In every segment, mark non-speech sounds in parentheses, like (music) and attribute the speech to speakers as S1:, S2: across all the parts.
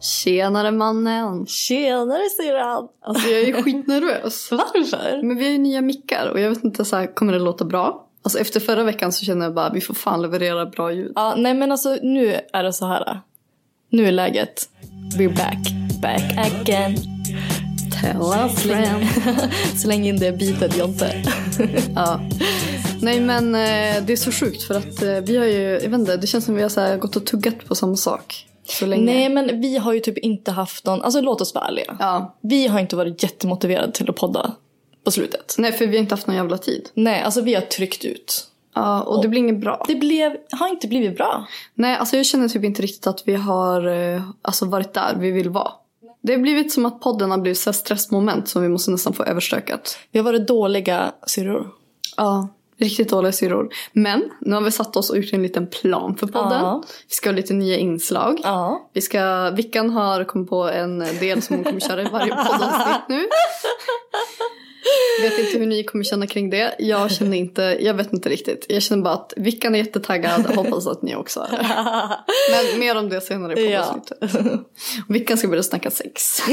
S1: Tjenare mannen!
S2: Tjenare syrran!
S1: Alltså jag är ju skitnervös. (laughs)
S2: Varför?
S1: Men vi har ju nya mickar och jag vet inte, så här, kommer det låta bra? Alltså efter förra veckan så känner jag bara vi får fan leverera bra ljud.
S2: Ja, nej men alltså nu är det så här. Nu är läget. We're back. Back again.
S1: Tell us friend. (laughs)
S2: Släng in det bitet Jonte. (laughs)
S1: ja. Nej men eh, det är så sjukt för att eh, vi har ju, jag vet inte, det känns som vi har så gått och tuggat på samma sak. Så länge.
S2: Nej men vi har ju typ inte haft någon, alltså låt oss vara ärliga.
S1: Ja.
S2: Vi har inte varit jättemotiverade till att podda på slutet.
S1: Nej för vi har inte haft någon jävla tid.
S2: Nej, alltså vi har tryckt ut.
S1: Ja och det blir inget bra.
S2: Det blev, har inte blivit bra.
S1: Nej alltså jag känner typ inte riktigt att vi har eh, alltså, varit där vi vill vara. Det har blivit som att podden har blivit så stressmoment som vi måste nästan få överstökat.
S2: Vi har varit dåliga syrror.
S1: Ja, riktigt dåliga syrror. Men nu har vi satt oss och gjort en liten plan för podden.
S2: Ja.
S1: Vi ska ha lite nya inslag.
S2: Ja.
S1: Vi ska, Vickan har kommit på en del som hon kommer köra i varje poddavsnitt nu. Vet inte hur ni kommer känna kring det. Jag känner inte, jag vet inte riktigt. Jag känner bara att Vickan är jättetaggad. Hoppas att ni också är. Men mer om det senare i
S2: Ja.
S1: poddavsnittet. Och Vickan ska börja snacka sex. (laughs)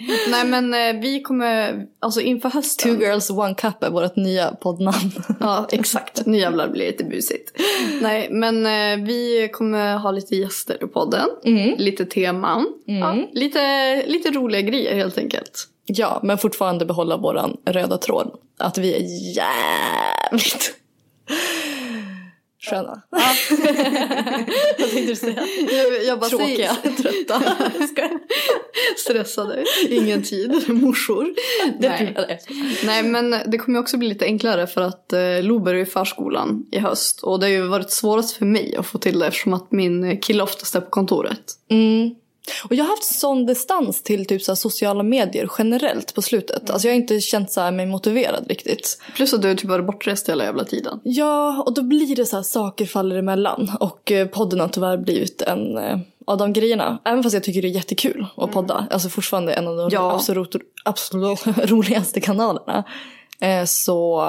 S1: (laughs) nej, men eh, vi kommer, alltså inför hösten.
S2: Two girls one cup är vårt nya poddnamn. (laughs)
S1: Ja, exakt. Nu jävlar blir det lite busigt. Nej, men eh, vi kommer ha lite gäster i podden. Lite teman. Ja, lite, lite roliga grejer helt enkelt.
S2: Ja, men fortfarande behålla våran röda tråd. Att vi är jävligt sköna. (laughs) Vad tänkte du säga?
S1: Jag, jag bara
S2: Tråkiga.
S1: säger trötta. (laughs) Stressade. Ingen tid. Morsor. Nej.
S2: Nej.
S1: Nej, men det kommer också bli lite enklare för att eh, Lo börjar i förskolan i höst. Och det har ju varit svårast för mig att få till det eftersom att min kille oftast är på kontoret.
S2: Mm. Och jag har haft sån distans till typ så sociala medier generellt på slutet. Alltså jag har inte känt så mig motiverad riktigt.
S1: Plus att du typ varit bortrest hela jävla tiden.
S2: Ja, och då blir det så saker faller emellan. Och eh, podden har tyvärr blivit en eh, av de grejerna. Även fast jag tycker det är jättekul att podda. Alltså fortfarande en av de
S1: Ja.
S2: absolut, absolut (laughs) roligaste kanalerna. Eh, så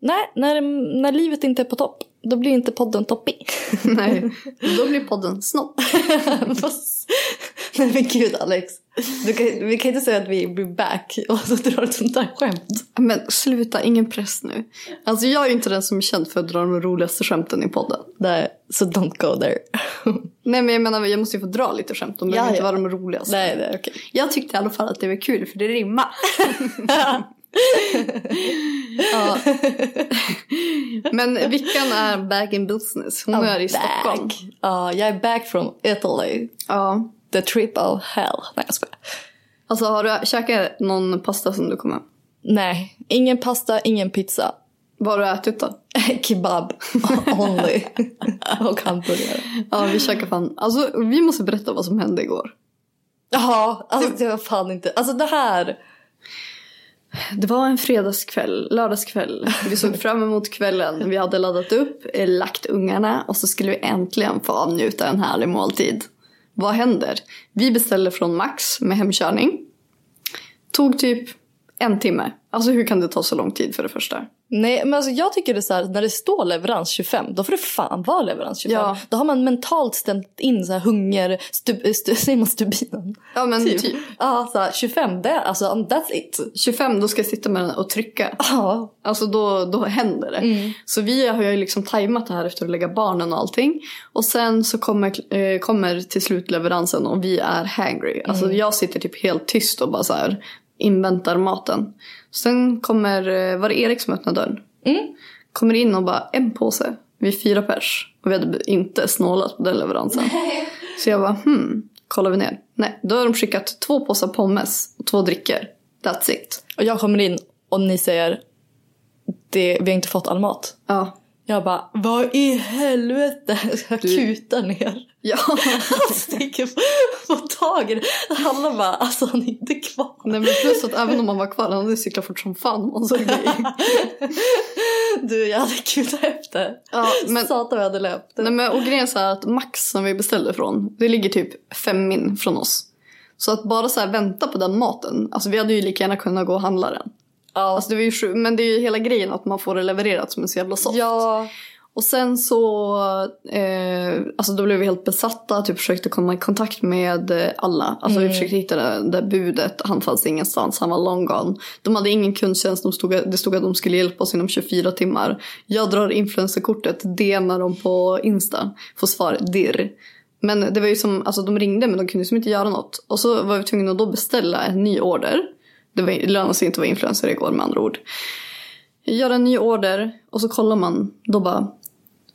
S2: nej, när, när livet inte är på topp, då blir inte podden toppig. (laughs)
S1: Nej, då blir podden snopp. (laughs)
S2: Nej men gud Alex. Du kan, vi kan inte säga att vi blir back och så drar ett sånt där skämt.
S1: Men sluta, ingen press nu. Alltså jag är ju inte den som är känd för att dra de roligaste skämten i podden.
S2: Nej, så don't go there. (laughs)
S1: Nej men jag menar, jag måste ju få dra lite skämt. De behöver
S2: Ja,
S1: inte
S2: ja.
S1: vara de roligaste.
S2: nej, nej okej.
S1: Jag tyckte i alla fall att det var kul för det rimmar. Ja. (laughs) Men Vickan är back in business. Hon är i Stockholm.
S2: Ja, jag är back from Italy.
S1: Ja.
S2: The trip of hell. Nej jag skojar.
S1: Alltså har du käkat någon pasta som du kommer?
S2: Nej, ingen pasta, ingen pizza.
S1: Vad har du ätit då? (laughs)
S2: Kebab (laughs) only. och hamburgare.
S1: Ja vi käkade fan. Alltså vi måste berätta vad som hände igår.
S2: Ja, alltså det var fan inte. Alltså det här.
S1: Det var en fredagskväll, lördagskväll. Vi såg fram emot kvällen. Vi hade laddat upp, eh, lagt ungarna och så skulle vi äntligen få avnjuta en härlig måltid. Vad händer? Vi beställde från Max med hemkörning. Tog typ en timme. Alltså hur kan det ta så lång tid för det första?
S2: Nej men alltså jag tycker det är så här, när det står leverans 25 då får det fan vara leverans 25.
S1: Ja.
S2: Då har man mentalt stämt in så här hunger, stu, stu, (laughs) säger man stubinen?
S1: Ja men typ.
S2: Ja så här, 25 det, alltså that's it.
S1: 25 då ska jag sitta med den och trycka.
S2: Ja.
S1: Alltså då, då händer det. Så vi har ju liksom tajmat det här efter att lägga barnen och allting. Och sen så kommer, eh, kommer till slut leveransen och vi är hangry. Alltså jag sitter typ helt tyst och bara så här inväntar maten. Sen kommer, eh, var det Erik som öppnade dörren? Kommer in och bara en påse. Vi är fyra pers. Och vi hade inte snålat på den leveransen. Så jag bara hmm, kollar vi ner. Nej, då har de skickat två påsar pommes och två drickor. That's it.
S2: Och jag kommer in och ni säger det, vi har inte fått all mat.
S1: Ja.
S2: Jag bara, vad i helvete? (laughs) Jag kutar ner.
S1: Ja. (laughs)
S2: Jag sticker på, på tag i det. Alla bara, alltså han är inte kvar.
S1: Nej men plus att även om man var kvar, han hade cyklat fort som fan. Man såg det. (laughs)
S2: Du, jag hade kutat efter.
S1: Ja, men-
S2: Satan jag hade löpt.
S1: Nej, men, och grejen är så att Max som vi beställde från, det ligger typ fem min från oss. Så att bara så vänta på den maten, alltså vi hade ju lika gärna kunnat gå och handla den.
S2: Ja.
S1: Alltså det var ju sju, men det är ju hela grejen att man får det levererat som en så jävla soft.
S2: ja.
S1: Och sen så, eh, alltså då blev vi helt besatta, typ försökte komma i kontakt med alla. Alltså vi försökte hitta det där budet, han fanns ingenstans, han var long gone. De hade ingen kundtjänst, de stod, det stod att de skulle hjälpa oss inom 24 timmar. Jag drar influencerkortet, DMar dem på Insta, får svar dirr. Men det var ju som, alltså de ringde men de kunde liksom inte göra något. Och så var vi tvungna att då beställa en ny order. Det, var, det lönade sig inte att vara influencer igår med andra ord. Gör en ny order och så kollar man, då bara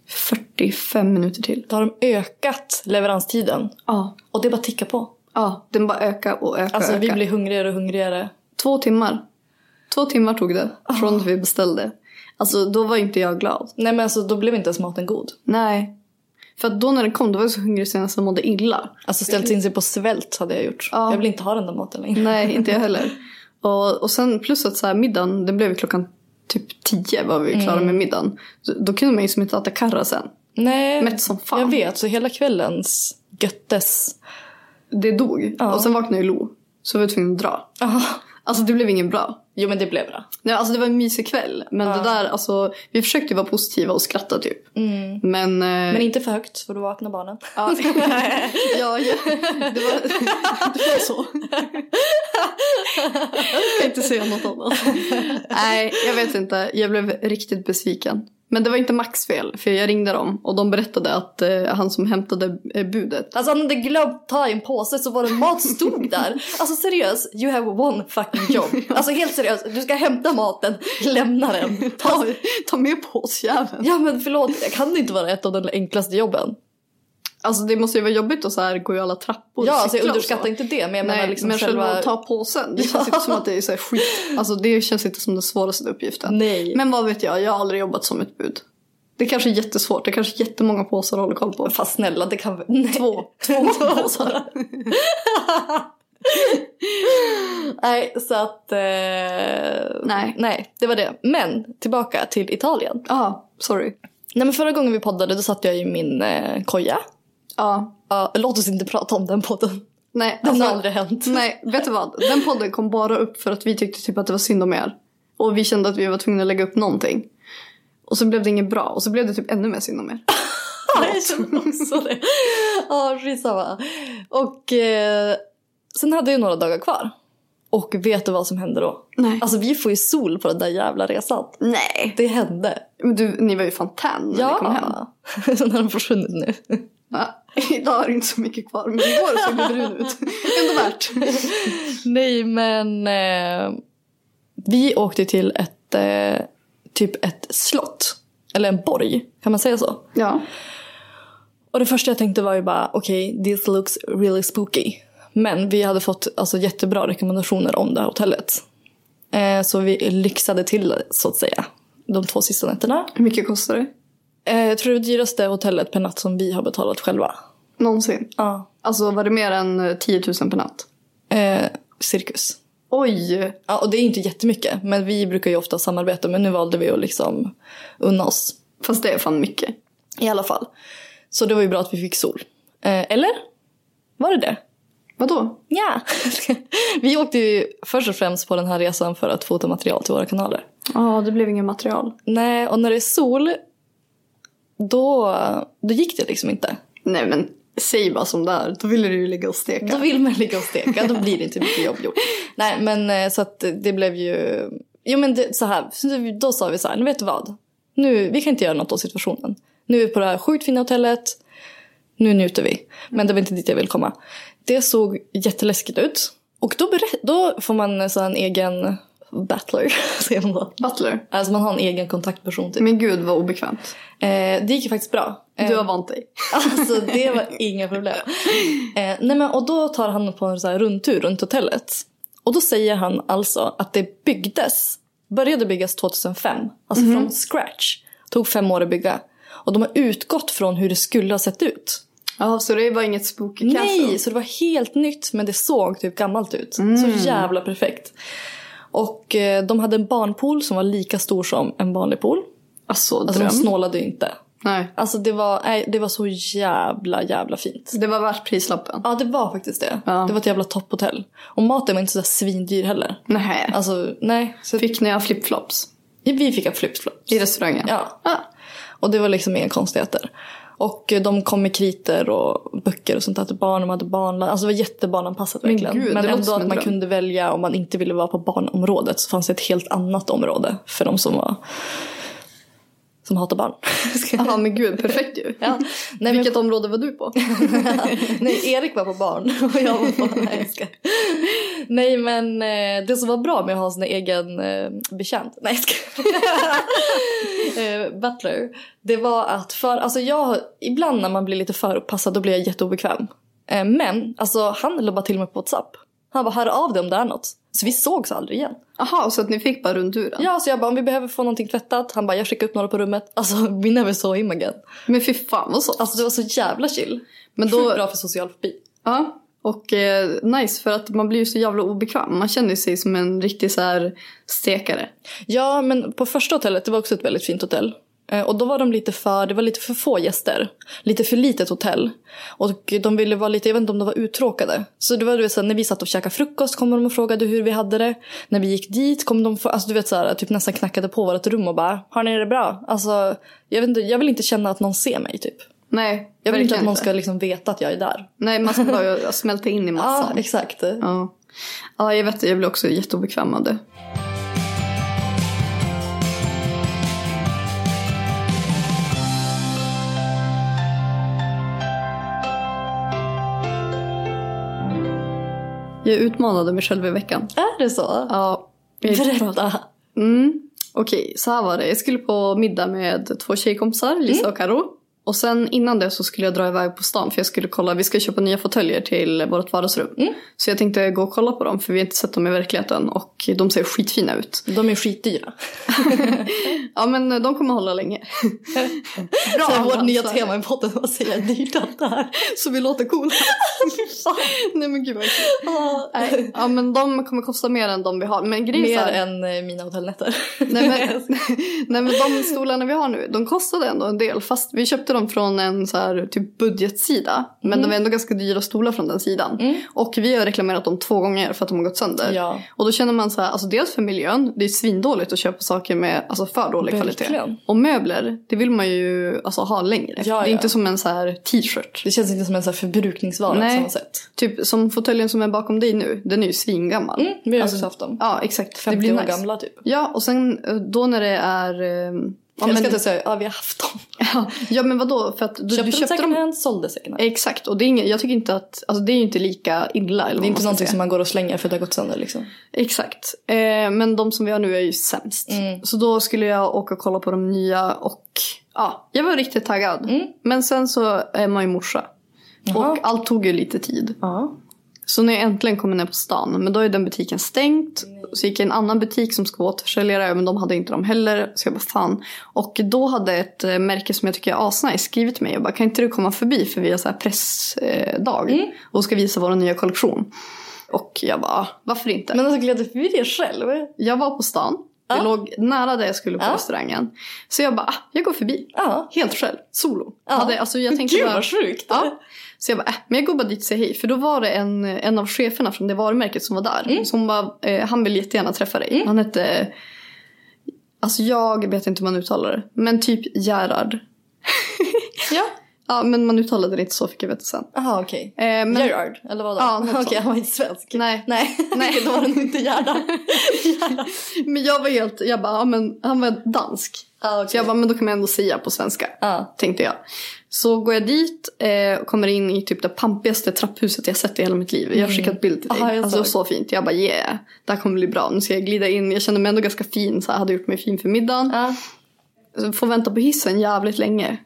S1: 45 minuter till.
S2: Då har de ökat leveranstiden.
S1: Ja.
S2: Och det bara tickar på.
S1: Ja, den bara ökar och ökar
S2: Alltså
S1: och
S2: vi blir hungrigare och hungrigare.
S1: Två timmar. Två timmar tog det från att vi beställde. Alltså då var inte jag glad.
S2: Nej men alltså då blev inte ens maten god.
S1: Nej. För att då när den kom då var jag så hungrig så jag nästan mådde illa.
S2: Alltså ställt in sig på svält hade jag gjort.
S1: Ja.
S2: Jag vill inte ha den där maten längre.
S1: Nej, inte jag heller. (laughs) Och, och sen plus att så här, middagen, den blev klockan typ tio var vi klara med middagen. Så, då kunde man ju som inte äta karra sen.
S2: Nej.
S1: Mätt som fan.
S2: Jag vet, så hela kvällens göttes.
S1: Det dog.
S2: Ja.
S1: Och sen vaknade jag Lo. Så var jag tvungen att dra.
S2: Aha.
S1: Alltså det blev ingen bra.
S2: Jo men det blev bra.
S1: Nej, alltså det var en mysig kväll. Men det där, alltså, vi försökte vara positiva och skratta typ. Men... eh,
S2: Men inte för högt för då vaknar barnen.
S1: Ja, (laughs) (laughs) ja, ja, det, var, (laughs) det var så. Jag kan inte säga något annat. Nej, jag vet inte. Jag blev riktigt besviken. Men det var inte Max fel, för jag ringde dem och de berättade att eh, han som hämtade eh, budet
S2: Alltså han hade glömt ta i en påse så var det mat stod där. Alltså seriöst, you have one fucking job. (laughs) Alltså helt seriöst, du ska hämta maten, lämna den. Ta...
S1: ta, ta med påsjäveln.
S2: Ja men förlåt, jag kan inte vara ett av de enklaste jobben.
S1: Alltså det måste ju vara jobbigt att så här gå i alla trappor
S2: Ja, alltså jag underskattar inte det men jag
S1: Nej,
S2: menar liksom
S1: men själva
S2: själva...
S1: att ta påsen, det känns inte som att det är så här skit. Alltså det känns inte som den svåraste uppgiften.
S2: Nej.
S1: Men vad vet jag, jag har aldrig jobbat som ett bud. Det kanske är jättesvårt, det kanske är jättemånga påsar att hålla koll på.
S2: Fast snälla, det kan Nej.
S1: Två. Två (laughs) påsar. (laughs)
S2: Nej, så att... Eh...
S1: Nej.
S2: Nej, det var det. Men tillbaka till Italien.
S1: Ja, sorry.
S2: Nej men förra gången vi poddade då satt jag i min eh, koja.
S1: Ja.
S2: Ja, låt oss inte prata om den podden.
S1: Nej,
S2: Den har
S1: alltså,
S2: aldrig hänt.
S1: Nej, vet du vad? Den podden kom bara upp för att vi tyckte typ att det var synd om er. Och vi kände att vi var tvungna att lägga upp någonting. Och så blev det inget bra och så blev det typ ännu mer synd om er. (laughs)
S2: Ja, jag känner också det. Ja, skitsamma. Och eh, sen hade jag några dagar kvar. Och vet du vad som hände då?
S1: Nej.
S2: Alltså vi får ju sol på den där jävla resan.
S1: Nej.
S2: Det hände.
S1: Men du, ni var ju fan när ni kom hem. (laughs)
S2: Ja. Sen har försvunnit nu.
S1: Ja, (laughs) idag är det inte så mycket kvar, men igår såg det brun ut. Ändå värt. (laughs)
S2: Nej men eh, vi åkte till ett eh, typ ett slott. Eller en borg, kan man säga så?
S1: Ja.
S2: Och det första jag tänkte var ju bara okej, this looks really spooky. Men vi hade fått alltså, jättebra rekommendationer om det här hotellet. Eh, så vi lyxade till så att säga. De två sista nätterna.
S1: Hur mycket kostar det?
S2: Eh, jag tror det dyraste hotellet per natt som vi har betalat själva.
S1: Någonsin.
S2: Ja.
S1: Alltså var det mer än eh, 10 000 per natt?
S2: Eh, cirkus.
S1: Oj!
S2: Ja, och det är inte jättemycket. Men vi brukar ju ofta samarbeta. Men nu valde vi att liksom unna oss.
S1: Fast det är fan mycket.
S2: I alla fall. Så det var ju bra att vi fick sol. Eh, eller? Var det det?
S1: Vadå?
S2: Ja. (laughs) vi åkte ju först och främst på den här resan för att fota material till våra kanaler.
S1: Ja, det blev inget material.
S2: Nej, och när det är sol, då, då gick det liksom inte.
S1: Nej men säg bara som det är. Då ville du ju ligga och steka.
S2: Då vill man ligga och steka, då blir det inte mycket jobb gjort. (laughs) Nej, men eh, så att det blev ju... Jo men det, så här, då sa vi så här, nu vet du vad? Nu, vi kan inte göra något åt situationen. Nu är vi på det här sjukt fina hotellet. Nu njuter vi. Men det var inte dit jag vill komma. Det såg jätteläskigt ut. Och då, då får man så en egen battler, säger man då.
S1: Butler.
S2: Alltså man har en egen kontaktperson typ.
S1: Men gud vad obekvämt.
S2: Eh, det gick ju faktiskt bra. Eh,
S1: Du har vant dig. (laughs)
S2: Alltså det var inga problem. Eh, nej men, och då tar han på en så här rundtur runt hotellet. Och då säger han alltså att det byggdes, började byggas 2005. Alltså från scratch. Tog fem år att bygga. Och de har utgått från hur det skulle ha sett ut.
S1: Ja, så det var inget spooky castle?
S2: Nej, så det var helt nytt men det såg typ gammalt ut. Så jävla perfekt. Och eh, de hade en barnpool som var lika stor som en vanlig pool.
S1: Alltså,
S2: Alltså
S1: dröm.
S2: de snålade inte.
S1: Nej.
S2: Alltså det var, nej, det var så jävla jävla fint.
S1: Det var värt prislappen.
S2: Ja det var faktiskt det.
S1: Ja.
S2: Det var ett jävla topphotell. Och maten var inte så där svindyr heller.
S1: Nej.
S2: Alltså nej. Så
S1: Fick ni ha flipflops?
S2: vi fick en flipflops.
S1: I restaurangen?
S2: Ja.
S1: Ah.
S2: Och det var liksom inga konstigheter. Och de kom med kriter och böcker och sånt där till barn. De hade barn. Alltså det var jättebarnanpassat
S1: Men
S2: verkligen.
S1: gud,
S2: Men
S1: det låter
S2: ändå att man
S1: dröm.
S2: kunde välja om man inte ville vara på barnområdet. Så fanns det ett helt annat område för de som var som hatar barn. (laughs)
S1: Jaha, men gud, perfekt ju.
S2: ja. Nej, men
S1: Vilket område var du på? (laughs)
S2: Nej, Erik var på barn (laughs) och jag var på... Nej, jag. Nej, men eh, det som var bra med att ha sin egen eh, betjänt, nej jag ska. eh, butler, det var att för, alltså jag, ibland när man blir lite för uppassad då blir jag jätteobekväm. Eh, men alltså han bara till mig på WhatsApp. Han bara hör av dig om det är något. Så vi sågs aldrig igen.
S1: Jaha, så att ni fick bara rundturen?
S2: Ja, så jag bara om vi behöver få någonting tvättat. Han bara jag skickar upp några på rummet. Alltså we never saw him again.
S1: Men fy fan vad så.
S2: Alltså det var så jävla chill.
S1: Men då-
S2: då... bra för social fobi.
S1: Ja, och eh, nice för att man blir ju så jävla obekväm. Man känner sig som en riktig så här stekare.
S2: Ja, men på första hotellet, det var också ett väldigt fint hotell. Eh, Och då var de lite för, det var lite för få gäster. Lite för litet hotell. Och de ville vara lite, jag vet inte om de var uttråkade. Så det var du vet, så här, när vi satt och käkade frukost kom de och frågade hur vi hade det. När vi gick dit kom de, alltså du vet så här, typ nästan knackade på vårt rum och bara Har ni det bra? Alltså, jag, vet inte, jag vill inte känna att någon ser mig typ.
S1: Nej,
S2: Jag vill inte att någon ska liksom veta att jag är där.
S1: Nej, man ska bara (laughs) smälta in i
S2: Ja,
S1: massan.
S2: exakt.
S1: Ja. ja, jag vet. Jag blir också jätteobekväm av det. Jag utmanade mig själv i veckan.
S2: Är det så?
S1: Ja.
S2: Berätta.
S1: Mm. Okej, så här var det. Jag skulle på middag med två tjejkompisar, Lisa
S2: Mm.
S1: och Karo. Och sen innan det så skulle jag dra iväg på stan för jag skulle kolla, vi ska köpa nya fåtöljer till vårt vardagsrum.
S2: Mm.
S1: Så jag tänkte gå och kolla på dem för vi har inte sett dem i verkligheten och de ser skitfina ut. (laughs)
S2: De är skitdyra. (laughs)
S1: Ja men de kommer hålla länge. (laughs)
S2: Bra, så vårt nya tema i podden var att säga dyrt allt det här.
S1: Så vi låter coola. Nej men gud vad kul. Ja men de kommer kosta mer än de vi har. Men grejen
S2: Mer än eh, mina hotellnätter.
S1: Nej men, nej men de stolarna vi har nu, de kostade ändå en del. Fast vi köpte dem från en så här, typ budgetsida. Men
S2: Mm.
S1: de var ändå ganska dyra stolar från den sidan. Och vi har reklamerat dem två gånger för att de har gått sönder.
S2: Ja.
S1: Och då känner man så här, alltså dels för miljön, det är svindåligt att köpa saker med alltså, för dålig
S2: Verkligen.
S1: kvalitet. Och möbler, det vill man ju alltså, ha längre.
S2: Ja,
S1: det är inte som en så här t-shirt.
S2: Det känns inte som en så här förbrukningsvara
S1: Nej.
S2: på samma sätt.
S1: Typ som fåtöljen som är bakom dig nu, den är ju svingammal.
S2: Mm, vi har också haft dem.
S1: Ja exakt,
S2: 50
S1: det blir
S2: år
S1: nice.
S2: gamla typ.
S1: Ja och sen eh, då när det är... Ja,
S2: jag
S1: men,
S2: ska inte säga ja vi har haft dem. (laughs)
S1: ja, ja men vadå? För att du
S2: Köpte,
S1: du köpte
S2: second hand, sålde second hand.
S1: Exakt, och det är inget, jag tycker inte att, alltså det är ju inte lika illa. Eller
S2: Det är inte någonting som man går och slänger för att det har gått sönder liksom.
S1: Exakt. Eh, men de som vi har nu är ju sämst.
S2: Mm.
S1: Så då skulle jag åka och kolla på de nya och ja, jag var riktigt taggad.
S2: Mm.
S1: Men sen så är man ju morsa.
S2: Jaha.
S1: Och allt tog ju lite tid.
S2: Ja.
S1: Så när jag äntligen kommer ner på stan, men då är den butiken stängt. Så gick jag i en annan butik som ska vara återförsäljare, men de hade inte dem heller. Så jag bara fan. Och då hade ett eh, märke som jag tycker är asnice skrivit till mig och bara kan inte du komma förbi för vi har så här pressdag och ska visa vår nya kollektion. Och jag bara, "Ah, varför inte?
S2: Men alltså gled du förbi det själv?
S1: Jag var på stan. Det
S2: Ja.
S1: låg nära där jag skulle på
S2: Ja.
S1: restaurangen. Så jag bara, ah, jag går förbi.
S2: Ja.
S1: Helt själv. Solo.
S2: Ja.
S1: Hade, alltså jag tänkte
S2: Gud
S1: bara,
S2: vad sjukt.
S1: Ja. Så jag bara, äh, men jag går bara dit och säger hej. För då var det en, en av cheferna från det varumärket som var där. Så hon bara, eh, han vill jättegärna träffa dig. Han hette, alltså jag vet inte hur man uttalar det. Men typ Gerhard. (laughs)
S2: Ja.
S1: Ja men man uttalade det inte så fick jag veta sen.
S2: Jaha okej.
S1: Eh, men,
S2: Gerard, eller vadå?
S1: Ja,
S2: Okej,
S1: sånt.
S2: han var inte svensk.
S1: Nej. (laughs)
S2: Nej,
S1: Nej. (laughs)
S2: Då var nog inte. Gerda.
S1: men jag var helt, jag bara, ja, men han var dansk.
S2: Ah,
S1: Så jag bara, men då kan man ändå säga på svenska.
S2: Ja.
S1: Tänkte jag. Så går jag dit eh, och kommer in i typ det pampigaste trapphuset jag sett i hela mitt liv. Jag har skickat bild till dig.
S2: Aha,
S1: alltså så fint. Jag bara yeah, det här kommer bli bra. Nu ska jag glida in. Jag kände mig ändå ganska fin. Så jag hade gjort mig fin för middagen.
S2: Ja.
S1: Får vänta på hissen jävligt länge.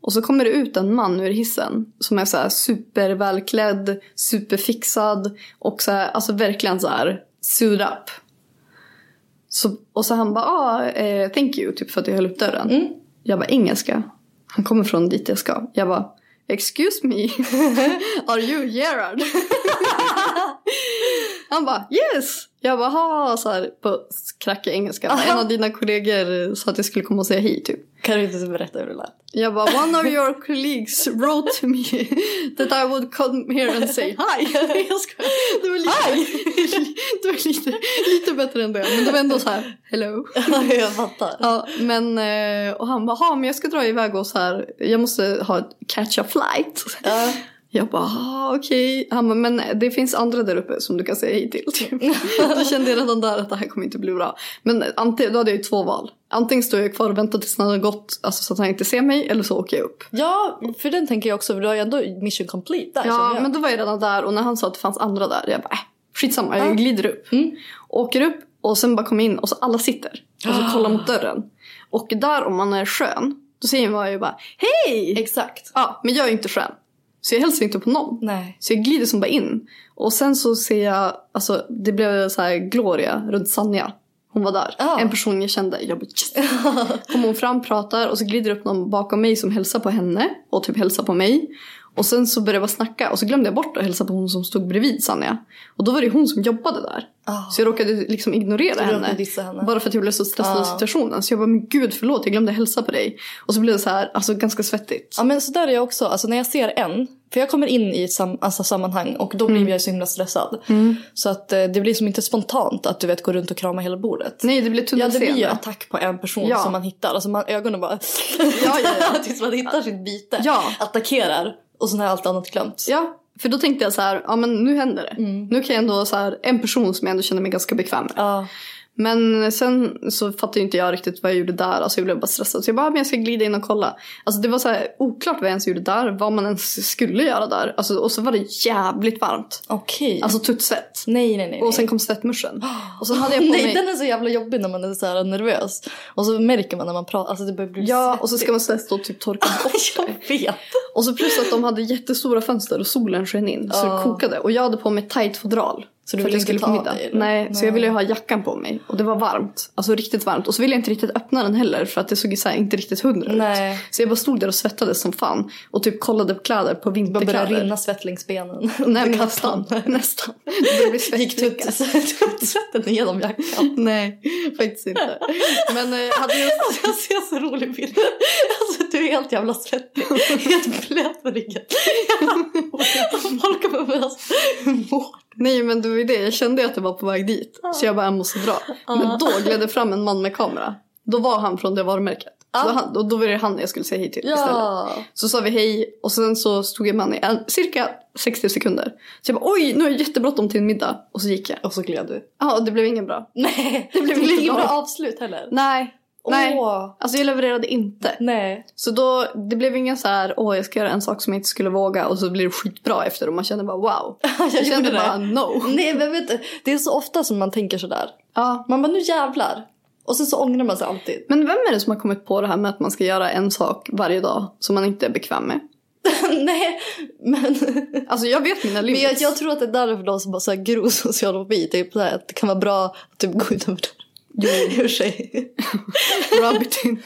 S1: Och så kommer det ut en man ur hissen som är så här supervälklädd, superfixad och så här, alltså verkligen så här suit up. Så, och så han bara ah, eh, thank you typ för att jag höll upp dörren. Jag bara engelska. Han kommer från dit jag ska. Jag bara excuse me, (laughs) are you Gerard? (laughs) Han bara yes! Jag bara ha så här på kracka engelska. (laughs) En av dina kollegor sa att jag skulle komma och säga hej typ.
S2: Kan du inte berätta hur det lät?
S1: Jag bara, one of your (laughs) colleagues wrote to me (laughs) that I would come here and say hi. Jag skojar. Det var lite, det var lite, lite bättre än det. Men det var ändå så här, hello.
S2: jag fattar.
S1: Ja, men, eh, och han bara, "Ha, men jag ska dra iväg och så här, jag måste ha catch a flight.
S2: Ja.
S1: Jag bara, ah, okej. Han bara, men det finns andra där uppe som du kan säga hej till. Typ. (laughs) Då kände jag redan där att det här kommer inte bli bra. Men antingen, då hade jag ju två val. Antingen står jag kvar och väntar tills han har gått, alltså så att han inte ser mig, eller så åker jag upp.
S2: ja, för den tänker jag också. För du har ju ändå mission complete där
S1: Ja, men då var jag redan där och när han sa att det fanns andra där, jag bara, äh, skitsamma, jag glider upp. Åker upp och sen bara kommer in och så alla sitter. Och så kollar mot dörren. Och där om man är skön, då säger man ju bara, hej!
S2: Exakt.
S1: Ja, men jag är inte skön. Så jag hälsar inte på någon.
S2: Nej.
S1: Så jag glider som bara in. Och sen så ser jag, alltså det blev så här Gloria runt Sanja. Hon var där.
S2: Ja.
S1: En person jag kände. Jag bara yes. (laughs) Kommer hon fram, pratar och så glider upp någon bakom mig som hälsar på henne. Och typ hälsar på mig. Och sen så började jag bara snacka och så glömde jag bort att hälsa på hon som stod bredvid Sanja. Och då var det hon som jobbade där.
S2: Ah.
S1: Så jag råkade liksom ignorera henne.
S2: henne.
S1: Bara för att jag blev så stressad av
S2: Ah.
S1: situationen. Så jag bara, men gud förlåt jag glömde hälsa på dig. Och så blev det så här, alltså ganska svettigt.
S2: Ja men så där är jag också. Alltså när jag ser en. För jag kommer in i ett sam- alltså, sammanhang och då blir
S1: Mm.
S2: jag så himla stressad. Så att eh, det blir som inte spontant att du vet gå runt och krama hela bordet.
S1: Nej det blev
S2: Ja det blir ju
S1: tunnelseende.
S2: attack på en person
S1: Ja.
S2: som man hittar. Alltså man, ögonen bara...
S1: Ja, ja, ja. (laughs)
S2: Tills man hittar sitt byte.
S1: Ja.
S2: Attackerar. Och sen har allt annat glömt.
S1: Ja, för då tänkte jag så här, ja men nu händer det. Nu kan jag ändå så här, en person som jag ändå känner mig ganska bekväm med.
S2: Ja.
S1: Men sen så fattade inte jag riktigt vad jag gjorde där. Alltså jag blev bara stressad. Så jag bara, men jag ska glida in och kolla. Alltså det var så här oklart vad jag ens gjorde där. Vad man ens skulle göra där. Alltså, och så var det jävligt varmt.
S2: Okej.
S1: Alltså tuttsvett.
S2: nej nej nej.
S1: Och sen kom svettmuschen. (gasps) Och sen hade jag på
S2: Nej
S1: mig...
S2: den är så jävla jobbig när man är så nervös. Och så märker man när man pratar. Alltså det börjar bli
S1: Ja, och så ska
S2: svettigt.
S1: man så stå och typ torka (laughs) bort
S2: Jag vet.
S1: Och så plus att de hade jättestora fönster och solen sken in. Så
S2: Ja.
S1: det kokade. Och jag hade på mig tight fodral.
S2: Så du ville inte
S1: på
S2: ta
S1: middag.
S2: dig, eller?
S1: Nej, så jag
S2: Nej.
S1: ville ju ha jackan på mig. Och det var varmt. Alltså riktigt varmt. Och så ville jag inte riktigt öppna den heller. För att det såg så inte riktigt hundra
S2: Nej.
S1: ut. Så jag bara stod där och svettades som fan. Och typ kollade på kläder på
S2: Det börjar
S1: vinterkläder.
S2: rinna svett längs benen. (laughs)
S1: Nej men (laughs) nästan. nästan. Det började bli
S2: Gick tuttsvetten (laughs) igenom jackan.
S1: Nej, faktiskt inte. Men eh, hade jag...
S2: Alltså, jag ser så rolig bild. Alltså du är helt jävla svettig. Helt blöt på ryggen. Folk kommer med oss.
S1: Nej men det var ju det, jag kände att jag var på väg dit. Så jag bara, jag måste dra. Men då gled det fram en man med kamera. Då var han från det varumärket. Så då, han, och då var det han jag skulle säga hej till istället.
S2: Ja.
S1: Så sa vi hej och sen så stod jag med han i en, cirka 60 sekunder. Så jag bara oj nu har jag jättebråttom till en middag. Och så gick jag.
S2: Och så gled du.
S1: Ja det blev ingen bra.
S2: Nej,
S1: Det blev inte
S2: ingen
S1: bra.
S2: bra avslut heller.
S1: Nej. Nej.
S2: Åh.
S1: Alltså jag levererade inte.
S2: Nej.
S1: Så då, det blev ingen så här, åh jag ska göra en sak som jag inte skulle våga och så blir det skitbra efter och man känner bara wow. (laughs)
S2: Jag
S1: Jag kände bara no.
S2: Nej men vet du, det är så ofta som man tänker sådär.
S1: Ja.
S2: Man bara nu jävlar. Och sen så ångrar man sig alltid.
S1: Men vem är det som har kommit på det här med att man ska göra en sak varje dag som man inte är bekväm med? (laughs)
S2: Nej men,
S1: Alltså jag vet mina
S2: men
S1: limits.
S2: jag, jag tror att det är därför de som har så här grov social fobi. Typ så här, att det kan vara bra att typ gå utanför dörren. Jo, (laughs) för sig. (laughs)
S1: Rub it in.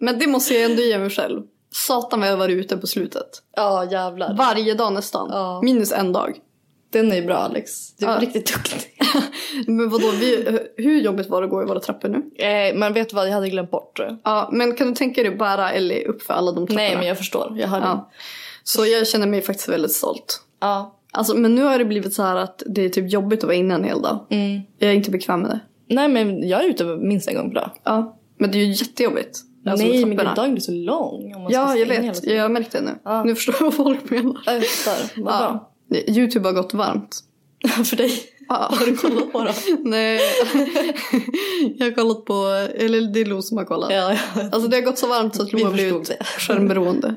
S1: Men det måste jag ändå ge mig själv. Satan vad jag var ute på slutet.
S2: Ja jävlar.
S1: Varje dag nästan.
S2: Ja.
S1: Minus en dag.
S2: Den är ju bra Alex. Du är
S1: Ja.
S2: riktigt duktig. (laughs)
S1: Men vadå, vi, hur jobbigt var det att gå i våra trappor nu?
S2: Eh, men vet du vad, jag hade glömt bort det.
S1: Ja, men kan du tänka dig att bära Ellie upp för alla de trapporna?
S2: Nej men jag förstår. Jag hörde.
S1: Ja. Så jag känner mig faktiskt väldigt stolt.
S2: Ja.
S1: Alltså, men nu har det blivit så här att det är typ jobbigt att vara inne en hel dag. Jag är inte bekväm med det.
S2: Nej men jag är ute minst en gång per dag.
S1: Ja, men det är ju jättejobbigt. Alltså,
S2: Nej men
S1: trapporna.
S2: dagen blir så lång. Om man
S1: Ja, jag vet. Jag har märkt det nu.
S2: Ja.
S1: Nu förstår jag vad folk menar.
S2: Jag fattar. Vad bra.
S1: Ja. Youtube har gått varmt. (laughs)
S2: För dig.
S1: Ja.
S2: Har du kollat på det? (laughs)
S1: Nej, (laughs) jag har kollat på, eller det är Lo som har kollat.
S2: Ja, ja.
S1: Alltså det har gått så varmt så att Lo har blivit skärmberoende.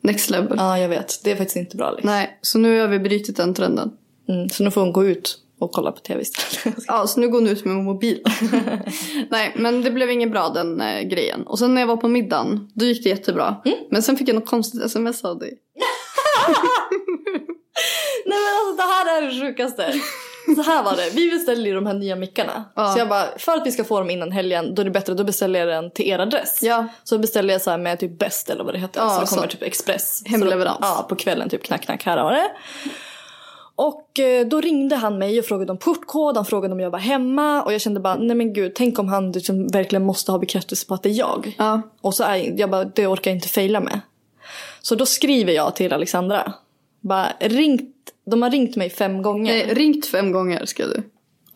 S1: Next level.
S2: ja, jag vet. Det är faktiskt inte bra. Liksom.
S1: Nej, så nu har vi brutit den trenden.
S2: Mm, så nu får hon gå ut och kolla på tv istället. (laughs)
S1: Ja, så nu går hon ut med mobilen. (laughs) Nej, men det blev inget bra den eh, grejen. Och sen när jag var på middagen, då gick det jättebra. Men sen fick jag något konstigt sms av dig. (laughs)
S2: Nej men alltså det här är det sjukaste. Så här var det, vi beställde ju de här nya mickarna.
S1: Ja.
S2: Så jag bara, för att vi ska få dem innan helgen då är det bättre, då beställer jag den till er adress.
S1: Ja.
S2: Så beställde jag så med typ bäst eller vad det heter.
S1: Ja,
S2: så det kommer
S1: så-
S2: typ express.
S1: Hemleverans.
S2: Så ja, på kvällen typ knack knack, här har det. Och eh, då ringde han mig och frågade om portkod, han frågade om jag var hemma och jag kände bara, nej men gud, tänk om han liksom verkligen måste ha bekräftelse på att det är jag.
S1: Ja.
S2: Och så är jag bara, det orkar jag inte fejla med. Så då skriver jag till Alexandra. Bara, ringt, de har ringt mig fem gånger.
S1: Nej, ringt fem gånger ska du.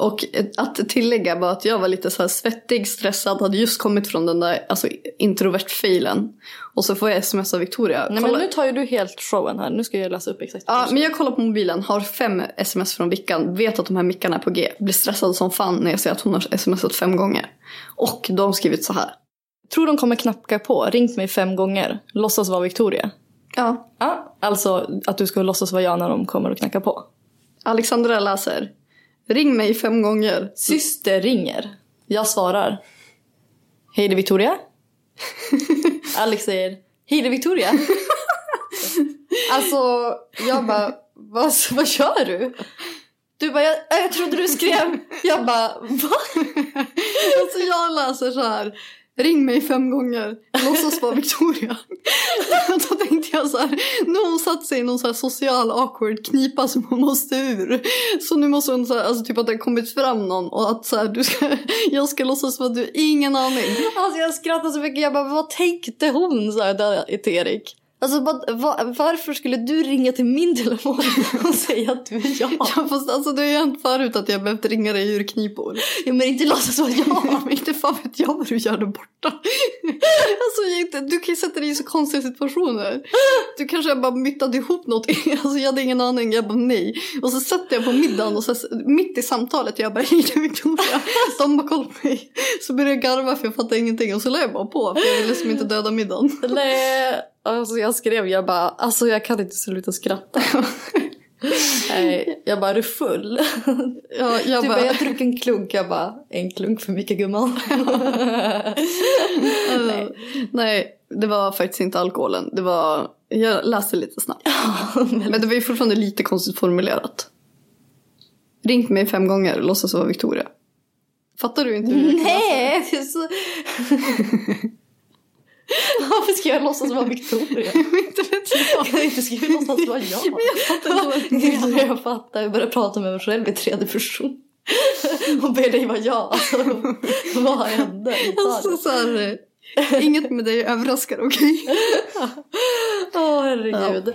S1: Och att tillägga var att jag var lite så svettig, stressad, hade just kommit från den där alltså, introvert-failen. Och så får jag sms av Victoria.
S2: Nej
S1: Kolla-
S2: men nu tar ju du helt showen här. Nu ska jag läsa upp exakt.
S1: Ja, men jag kollar på mobilen, har fem sms från Vickan, vet att de här mickarna är på G. Blir stressad som fan när jag ser att hon har smsat fem gånger. Och de har skrivit så här.
S2: Tror de kommer knacka på. Ringt mig fem gånger. Låtsas vara Victoria.
S1: Ja,
S2: Ja. Alltså att du ska låtsas vara jag när de kommer och knackar på.
S1: Alexandra läser. Ring mig fem gånger.
S2: Syster ringer. Jag svarar. Hej det är Victoria. (laughs) Alex säger. Hej det är Victoria. (laughs) alltså jag bara. Vad, vad gör du? Du bara, jag, jag trodde du skrev. Jag bara, va? (laughs)
S1: Alltså jag läser så här. Ring mig fem gånger. Låtsas vara Victoria. (laughs) Då tänkte jag så här. Nu har hon satt sig i någon så här social awkward knipa som hon måste ur. Så nu måste hon så här, alltså typ att det har kommit fram någon och att så här, du ska, (laughs) jag ska låtsas vara du, ingen aning.
S2: Alltså jag skrattade så mycket. Jag bara, vad tänkte hon? sa jag där till Erik. Alltså varför skulle du ringa till min telefon (laughs) och säga att du är jag?
S1: Ja, fast alltså det har ju hänt förut att jag behövt ringa dig ur knipor.
S2: Ja, men inte låtsas vara jag.
S1: Inte fan vet jag vad du gör där borta. Alltså, du kan ju sätta dig i så konstiga situationer. Du kanske bara myttade ihop något. (laughs) Alltså, jag hade ingen aning. Jag bara nej. Och så sätter jag på middagen och så, mitt i samtalet jag bara (laughs) hej Victoria. De bara kollar på mig. Så började jag garva för jag fattade ingenting. Och så la jag bara på för jag ville liksom inte döda middagen.
S2: Nej, alltså jag skrev, jag bara, alltså jag kan inte sluta skratta. (laughs) Nej, jag bara, är du full?
S1: Ja, jag
S2: du bara,
S1: bara,
S2: jag druckit en klunk. Jag bara, en klunk för mycket gumman.
S1: nej. nej, det var faktiskt inte alkoholen. Det var, jag läste lite snabbt. Men det var ju fortfarande lite konstigt formulerat. Ringt mig fem gånger och låtsas vara Victoria. Fattar du inte hur?
S2: Nej, det är så... (laughs) (laughs) Varför ska jag låtsas vara Victoria? (laughs)
S1: inte vet jag.
S2: Jag kan inte skriva låtsas vara jag. (laughs)
S1: fattar inte
S2: jag fattar, jag börjar prata med mig själv i tredje person. Och ber dig vara jag. Alltså, vad hände?
S1: Alltså så här, inget med dig överraskar, okej?
S2: Åh herregud.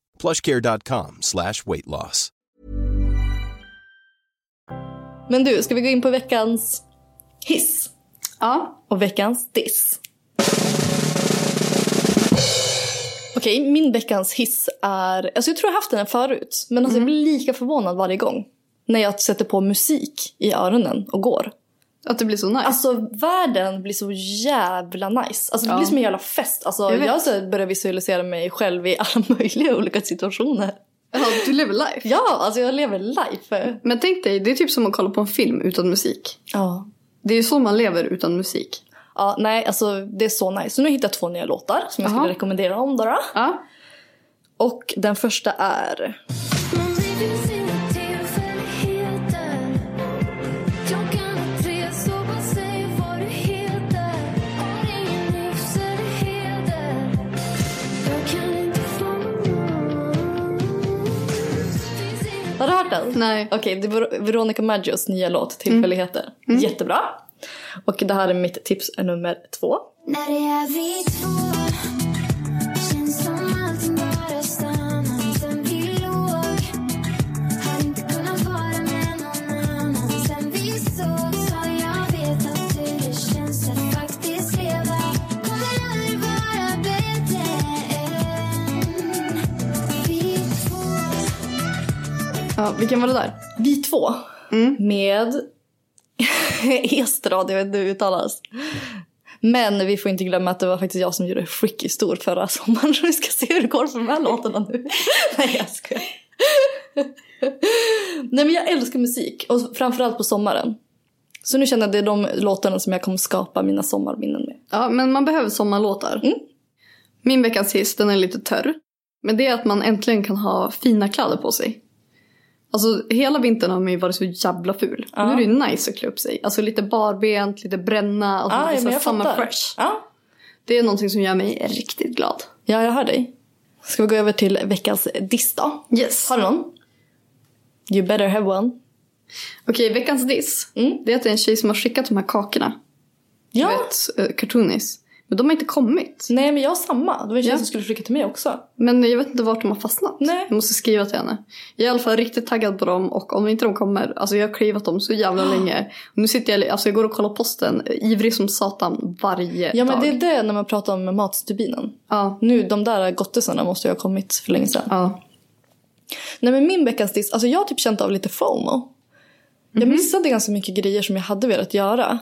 S3: plushcare.com slash weightloss.
S2: Men du, ska vi gå in på veckans hiss?
S1: Ja.
S2: Och veckans diss? Okej, okay, min veckans hiss är... Alltså jag tror jag haft den förut. Men alltså mm. jag mhm. blir lika förvånad varje gång. När jag sätter på musik i öronen och går.
S1: Att det blir så nice.
S2: Alltså världen blir så jävla nice. Alltså det
S1: Ja.
S2: blir som en jävla fest. Alltså,
S1: Jag
S2: jag så här börjat visualisera mig själv i (laughs) alla möjliga olika situationer.
S1: ja, du lever life.
S2: Ja, alltså jag lever life.
S1: Men tänk dig, det är typ som att kolla på en film utan musik.
S2: Ja.
S1: Det är ju så man lever utan musik.
S2: Ja, nej, alltså det är så nice. Så nu har jag hittat två nya låtar som jag
S1: Jaha.
S2: skulle rekommendera om då. då.
S1: Ja.
S2: Och den första är...
S4: Har
S2: du hört den?
S1: Nej.
S2: Okej, det är Ver- Veronica Maggios nya låt Tillfälligheter. Jättebra. Och det här är mitt tips nummer två.
S4: När det är vi två ja.
S1: Vilken var det där?
S2: Vi två. Med (laughs) Estrad, jag vet inte hur det uttalas. Men vi får inte glömma att det var faktiskt jag som gjorde Freaky stor förra sommaren. Så (laughs) vi ska se hur det går för de här låtarna nu. (laughs) Nej, jag skojar. Nej, men jag älskar musik. Och framförallt på sommaren. Så nu känner jag att det är de låtarna som jag kommer skapa mina sommarminnen med.
S1: Ja, men man behöver sommarlåtar. Min veckans hiss, den är lite törr. Men det är att man äntligen kan ha fina kläder på sig. Alltså hela vintern har man ju varit så jävla ful. Nu är det ju nice att klä upp sig. Alltså lite barbent, lite bränna, alltså
S2: Ah,
S1: lite
S2: ja,
S1: summer fresh.
S2: Ja.
S1: Det är någonting som gör mig riktigt glad.
S2: ja, jag hör dig. Ska vi gå över till veckans diss då?
S1: Yes.
S2: Har du någon? You better have one.
S1: Okej, veckans diss. Det är att det är en tjej som har skickat de här kakorna.
S2: Ja.
S1: Du vet, uh, cartoonis. Men de har inte kommit.
S2: Nej men jag har samma. Det var en tjej
S1: Ja.
S2: som skulle skicka till mig också.
S1: Men jag vet inte vart de har fastnat.
S2: Nej.
S1: Jag måste skriva till henne. Jag är i alla fall riktigt taggad på dem och om inte de kommer, alltså jag har klivat dem så jävla (gasps) länge. Nu sitter jag, alltså jag går och kollar posten, ivrig som satan varje
S2: Ja men
S1: dag.
S2: det är det när man pratar om matstubinen.
S1: Ja.
S2: Nu de där gottisarna måste ju ha kommit för länge sedan.
S1: Ja.
S2: Nej men min veckans diss, alltså jag har typ känt av lite FOMO. Jag missade ganska mycket grejer som jag hade velat göra.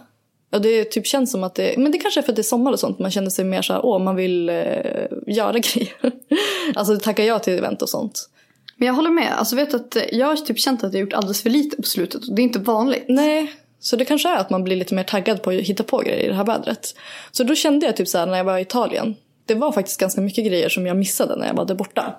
S2: Och det typ känns som att det, men det kanske är för att det är sommar och sånt. Man känner sig mer så här, åh man vill eh, göra (laughs) grejer. alltså tacka ja till event och sånt.
S1: Men jag håller med. Alltså vet att eh, jag har typ känt att jag gjort alldeles för lite på slutet. Och det är inte vanligt.
S2: Nej, så det kanske är att man blir lite mer taggad på att hitta på grejer i det här vädret. Så då kände jag typ så här när jag var i Italien. Det var faktiskt ganska mycket grejer som jag missade när jag var där borta.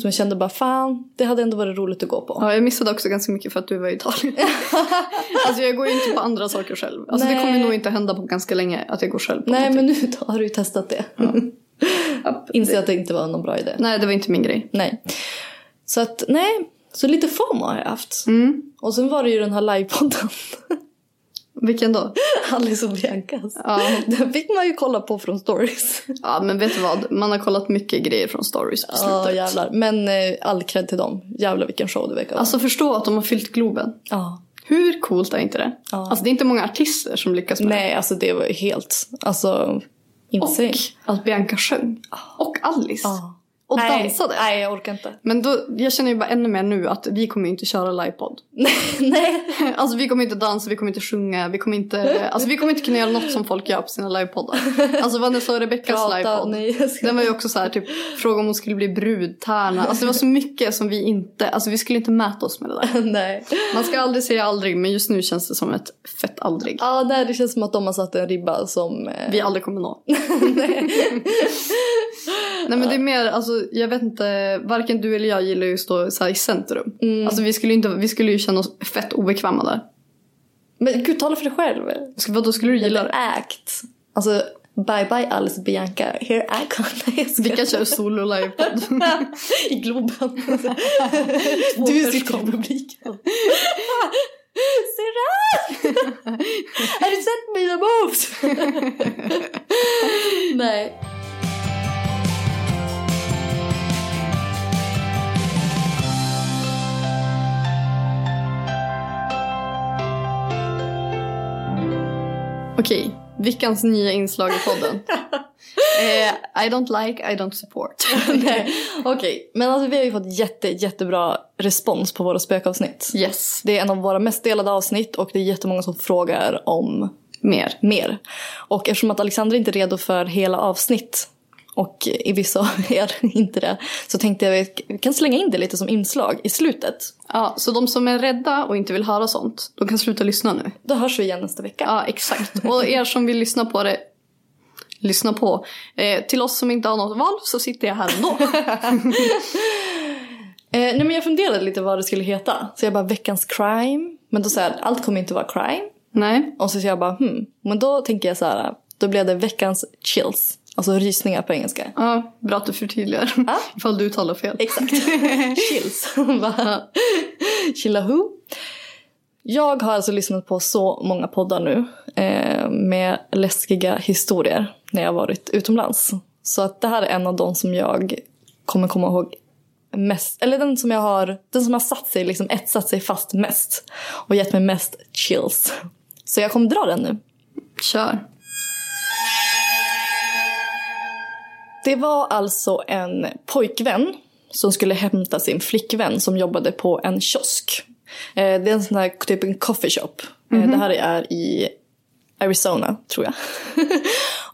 S2: Så jag kände bara fan, det hade ändå varit roligt att gå på.
S1: Ja, jag missade också ganska mycket för att du var i Italien. (laughs) alltså jag går ju inte på andra saker själv. Alltså det
S2: Nej.
S1: kommer nog inte hända på ganska länge att jag går själv på
S2: Nej
S1: någonting.
S2: men nu (laughs) har du ju testat det.
S1: Ja, (laughs)
S2: Inser att det inte var någon bra idé.
S1: Nej, det var inte min grej.
S2: Nej. Så att nej, så lite FOMO har jag haft. Och sen var det ju den här livepodden.
S1: Vilken då? (laughs)
S2: Alice och Biancas.
S1: Ja. (laughs)
S2: Den fick man ju kolla på från stories. (laughs)
S1: Ja, men vet du vad? Man har kollat mycket grejer från stories på slutet.
S2: Ja jävlar. Men eh, all cred till dem. Jävlar vilken show det verkar vara.
S1: Alltså förstå att de har fyllt Globen.
S2: ja.
S1: Hur coolt är inte det?
S2: Ja.
S1: Alltså det är inte många artister som lyckas med
S2: Nej alltså det var ju helt, alltså
S1: det.
S2: insane.
S1: Och att Bianca sjöng. Och Alice.
S2: Ja.
S1: Och
S2: nej,
S1: dansade.
S2: Nej jag orkar inte.
S1: Men då, jag känner ju bara ännu mer nu att vi kommer inte köra livepodd. (laughs)
S2: nej. (laughs)
S1: Alltså vi kommer inte dansa, vi kommer inte sjunga, vi kommer inte, alltså vi kommer inte kunna göra något som folk gör på sina livepoddar. Alltså Vanessa och Rebeckas livepodd. Den var ju också så här typ, fråga om hon skulle bli brudtärna. Alltså det var så mycket som vi inte, alltså vi skulle inte mäta oss med det där. (laughs)
S2: nej.
S1: Man ska aldrig säga aldrig men just nu känns det som ett fett aldrig.
S2: Ja nej, det känns som att de har satt en ribba som... Eh,
S1: Vi aldrig kommer nå. Nej men det är mer, alltså jag vet inte, varken du eller jag gillar ju att stå så i centrum. Alltså vi skulle, inte, vi skulle ju känna oss fett obekväma där.
S2: Men gud tala för dig själv.
S1: Ska, vad då skulle du gilla det?
S2: act. Alltså bye bye Alice Bianca. Here I come. (laughs)
S1: Vi kan köra solo livepodd. (laughs)
S2: I Globen. (laughs) du sitter i publiken. Syrran! Har du sett mina moves? Nej.
S1: Okej, veckans nya inslag i podden. (laughs) eh, I don't like, I don't support. (laughs)
S2: Okej, men alltså vi har ju fått jätte, jättebra respons på våra spökavsnitt.
S1: yes,
S2: Det är en av våra mest delade avsnitt och det är jättemånga som frågar om
S1: mer.
S2: mer. Och eftersom att Alexandra inte är redo för hela avsnitt och i vissa (laughs) av er inte det så tänkte jag att vi kan slänga in det lite som inslag i slutet.
S1: Ja, så de som är rädda och inte vill höra sånt, de kan sluta lyssna nu.
S2: Då hörs vi igen nästa vecka.
S1: Ja, exakt. Och er som vill lyssna på det, lyssna på. Eh, till oss som inte har något val så sitter jag här ändå. (laughs)
S2: Eh, nej men jag funderade lite vad det skulle heta. Så jag bara veckans crime. Men då sa jag allt kommer inte vara crime.
S1: Nej.
S2: Och så sa jag bara hmm. Men då tänker jag så här. Då blev det veckans chills. Alltså rysningar på engelska.
S1: Ja, bra att du förtydligar.
S2: Ja.
S1: Ifall du uttalar fel.
S2: Exakt. (laughs) chills. Bara, Chilla who? Jag har alltså lyssnat på så många poddar nu eh, med läskiga historier när jag varit utomlands. Så att det här är en av de som jag kommer komma ihåg mest, eller den som jag har, den som har satt sig, liksom etsat sig fast mest och gett mig mest chills. Så jag kommer dra den nu.
S1: Kör.
S2: Det var alltså en pojkvän som skulle hämta sin flickvän som jobbade på en kiosk. Eh, det är en sån här typ en coffee shop. Eh, det här är i Arizona, tror jag. (laughs)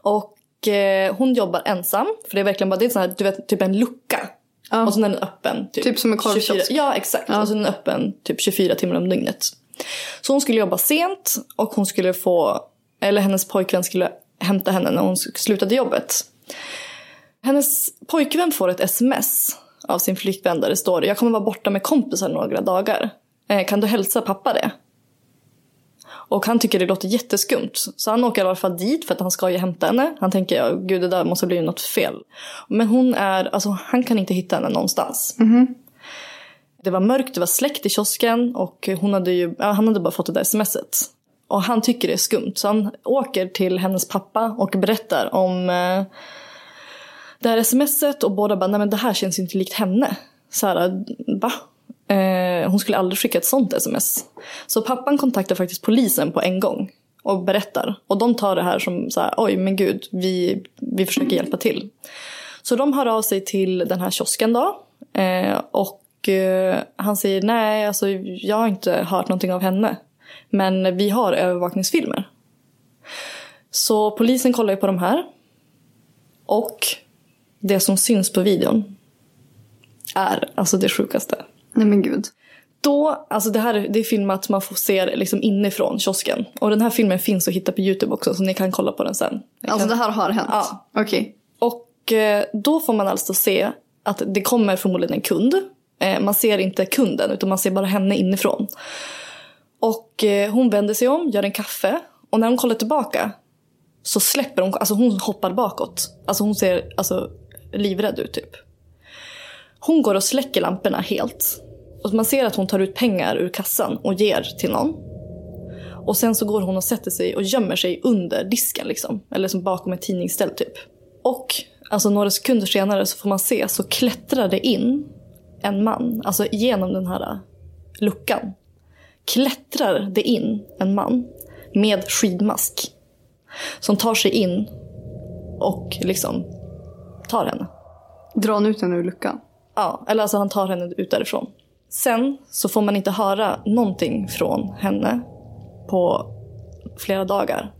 S2: och eh, hon jobbar ensam. För det är verkligen bara, det är sån här, du vet, typ en lucka.
S1: Ja.
S2: Och så är den öppen.
S1: Typ som en korvkiosk.
S2: 24 Ja, exakt. Och så är den öppen typ 24 timmar om dygnet. Så hon skulle jobba sent och hon skulle få, eller hennes pojkvän skulle hämta henne när hon slutade jobbet. Hennes pojkvän får ett sms av sin flickvän där det står jag kommer vara borta med kompisar några dagar. Eh, kan du hälsa pappa det? Och han tycker det låter jätteskumt. Så han åker i alla fall dit för att han ska ju hämta henne. Han tänker, ja, gud det där måste bli något fel. Men hon är, alltså han kan inte hitta henne någonstans. Det var mörkt, det var släckt i kiosken och hon hade ju, ja, han hade bara fått det där smset. Och han tycker det är skumt så han åker till hennes pappa och berättar om eh, det här smset och båda bara, nej men det här känns ju inte likt henne. Så här, va? Eh, hon skulle aldrig skicka ett sånt sms. Så pappan kontaktar faktiskt polisen på en gång och berättar. Och de tar det här som så här, oj men gud, vi, vi försöker hjälpa till. Så de hör av sig till den här kiosken då. Eh, och eh, han säger, nej alltså jag har inte hört någonting av henne. Men vi har övervakningsfilmer. Så polisen kollar ju på de här. Och det som syns på videon är alltså det sjukaste.
S1: Nej men gud.
S2: Då, alltså det här är- det är filmat, man får se det liksom inifrån kiosken. Och den här filmen finns att hitta på Youtube också så ni kan kolla på den sen. Ni
S1: Alltså
S2: kan...
S1: det här har hänt?
S2: Ja.
S1: Okej.
S2: Och eh, då får man alltså se att det kommer förmodligen en kund. Eh, man ser inte kunden utan man ser bara henne inifrån. Och eh, hon vänder sig om, gör en kaffe och när hon kollar tillbaka så släpper hon, alltså hon hoppar bakåt. Alltså hon ser alltså, livrädd ut typ. Hon går och släcker lamporna helt. Och man ser att hon tar ut pengar ur kassan och ger till någon. Och sen så går hon och sätter sig och gömmer sig under disken liksom. Eller som bakom ett tidningsställ typ. Och alltså några sekunder senare så får man se så klättrar det in en man. Alltså genom den här äh, luckan. Klättrar det in en man med skidmask. Som tar sig in och liksom tar henne.
S1: Dra han ut henne ur luckan?
S2: Ja, eller alltså han tar henne ut därifrån. Sen så får man inte höra någonting från henne på flera dagar.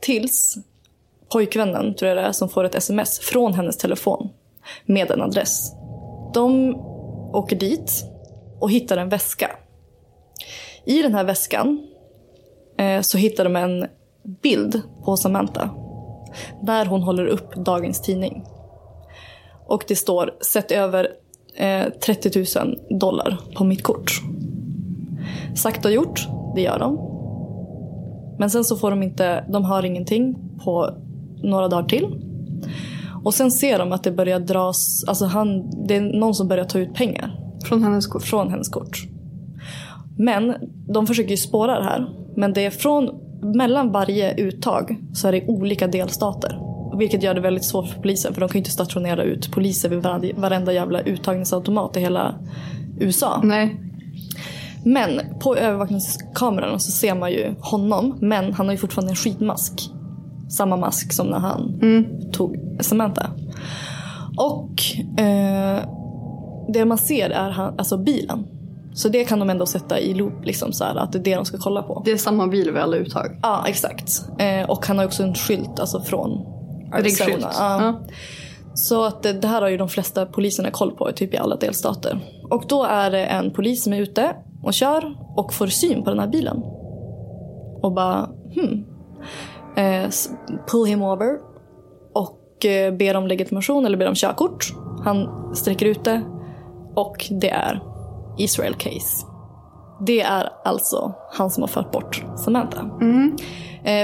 S2: Tills pojkvännen, tror jag det är, som får ett sms från hennes telefon med en adress. De åker dit och hittar en väska. I den här väskan eh, så hittar de en bild på Samantha. Där hon håller upp dagens tidning. Och det står sätt över eh, 30 000 dollar på mitt kort. Sagt och gjort, det gör de. Men sen så får de inte, de har ingenting på några dagar till. Och sen ser de att det börjar dras, alltså han, det är någon som börjar ta ut pengar
S1: Från hennes kort?
S2: från hennes kort. Men de försöker ju spåra det här. Men det är från, mellan varje uttag så är det olika delstater. Vilket gör det väldigt svårt för polisen för de kan ju inte stationera ut poliser vid varenda, varenda jävla uttagningsautomat i hela USA.
S1: Nej.
S2: Men på övervakningskamerorna så ser man ju honom, men han har ju fortfarande en skidmask. Samma mask som när han tog Samantha. Och eh, det man ser är han, alltså bilen. Så det kan de ändå sätta i loop, liksom, så här, att det är det de ska kolla på.
S1: Det är samma bil vid alla uttag.
S2: Ja, exakt. Eh, och han har också en skylt alltså från. Arizona. Ja.
S1: Ja.
S2: Så att det, det här har ju de flesta poliserna koll på typ i alla delstater. Och då är det en polis som är ute och kör och får syn på den här bilen. Och bara hmm. Eh, pull him over. Och eh, ber om legitimation eller ber om körkort. Han sträcker ut det. Och det är Israel Case. Det är alltså han som har fört bort Samantha. Eh,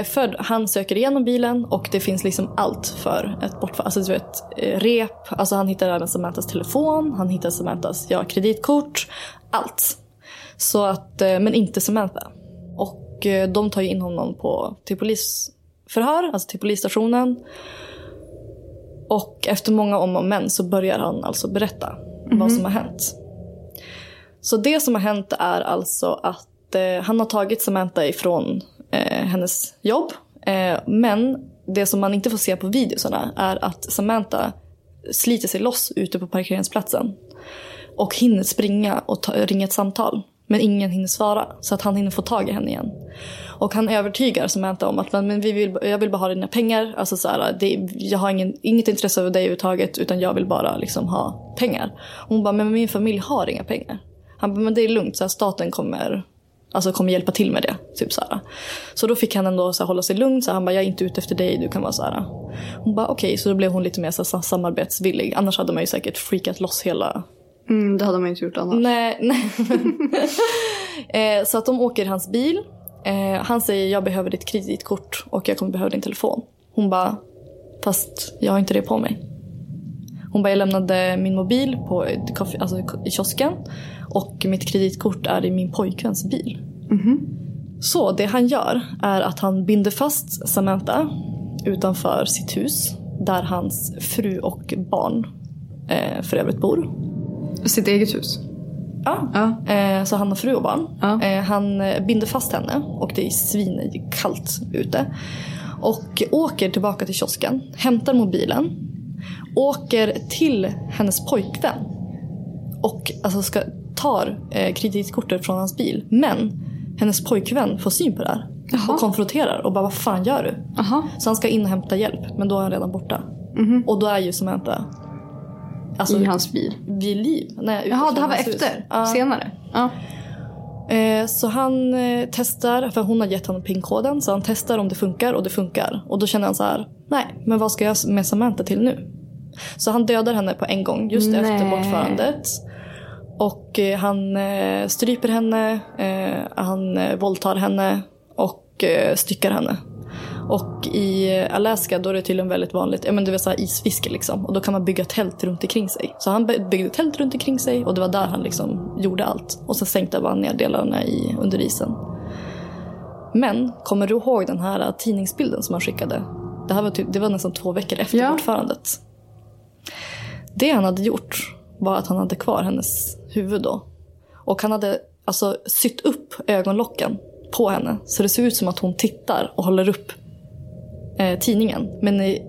S2: för han söker igenom bilen och det finns liksom allt för ett bortfall. Alltså du vet, eh, rep, alltså han hittar även Samanthas telefon, han hittar Samanthas ja, kreditkort, allt. Så att, eh, men inte Samantha. Och eh, de tar ju in honom på, till polisförhör, alltså till polisstationen. Och efter många om och men så börjar han alltså berätta vad som har hänt. Så det som har hänt är alltså att eh, han har tagit Samantha ifrån eh, hennes jobb. Eh, men det som man inte får se på videosarna är att Samantha sliter sig loss ute på parkeringsplatsen. Och hinner springa och ta, ringa ett samtal. Men ingen hinner svara. Så att han hinner få tag i henne igen. Och han övertygar Samantha om att men, vi vill, jag vill bara ha dina pengar. Alltså så här, det, jag har ingen, inget intresse av dig överhuvudtaget. Utan jag vill bara liksom ha pengar. Och hon bara, men min familj har inga pengar. Han bara, men det är lugnt. Så här, staten kommer, alltså, kommer hjälpa till med det. Typ så, här. så då fick han ändå så här, hålla sig lugn. Så han bara, jag är inte ute efter dig. Du kan vara så här. Hon bara, okej. Så då blev hon lite mer så här, samarbetsvillig. Annars hade man ju säkert freakat loss hela
S1: Mm, det hade man inte gjort annars.
S2: Nej, nej. (laughs) eh, så att de åker i hans bil. Eh, han säger jag behöver ditt kreditkort och jag kommer behöva din telefon. Hon bara, fast jag har inte det på mig. Hon bara, jag lämnade min mobil på alltså i kiosken och mitt kreditkort är i min pojkväns bil. Så det han gör är att han binder fast Samantha utanför sitt hus där hans fru och barn eh, för övrigt bor.
S1: Sitt eget hus.
S2: Ja.
S1: Ja.
S2: Eh, så han har fru och barn.
S1: Ja.
S2: Eh, han eh, binder fast henne och det är svinkallt ute. Och åker tillbaka till kiosken, hämtar mobilen, åker till hennes pojkvän och alltså ska, tar eh, kreditkortet från hans bil. Men hennes pojkvän får syn på det här och konfronterar och bara vad fan gör du?
S1: Aha.
S2: Så han ska in och hämta hjälp men då är han redan borta. Och då är ju Samantha alltså,
S1: I hans bil.
S2: vid liv. Nej,
S1: Jaha, det här var efter?
S2: Ja.
S1: Senare?
S2: Eh, så han eh, testar, för hon har gett honom pinkoden, så han testar om det funkar och det funkar. Och då känner han så här, nej, men vad ska jag med Samantha till nu? Så han dödar henne på en gång, just efter
S1: Nej.
S2: bortförandet. Och eh, han eh, stryper henne, eh, han eh, våldtar henne och styckar henne. Och i Alaska då är det tydligen väldigt vanligt, ja men det vill säga isfiske liksom. Och då kan man bygga tält runt omkring sig. Så han by- byggde tält runt omkring sig och det var där han liksom gjorde allt. Och sen sänkte han ner delarna i, under isen. Men, kommer du ihåg den här tidningsbilden som han skickade? Det här var, typ, det var nästan två veckor efter
S1: Ja.
S2: bortförandet. Det han hade gjort var att han hade kvar hennes huvud då. Och han hade alltså sytt upp ögonlocken på henne. Så det ser ut som att hon tittar och håller upp eh, tidningen. Men i,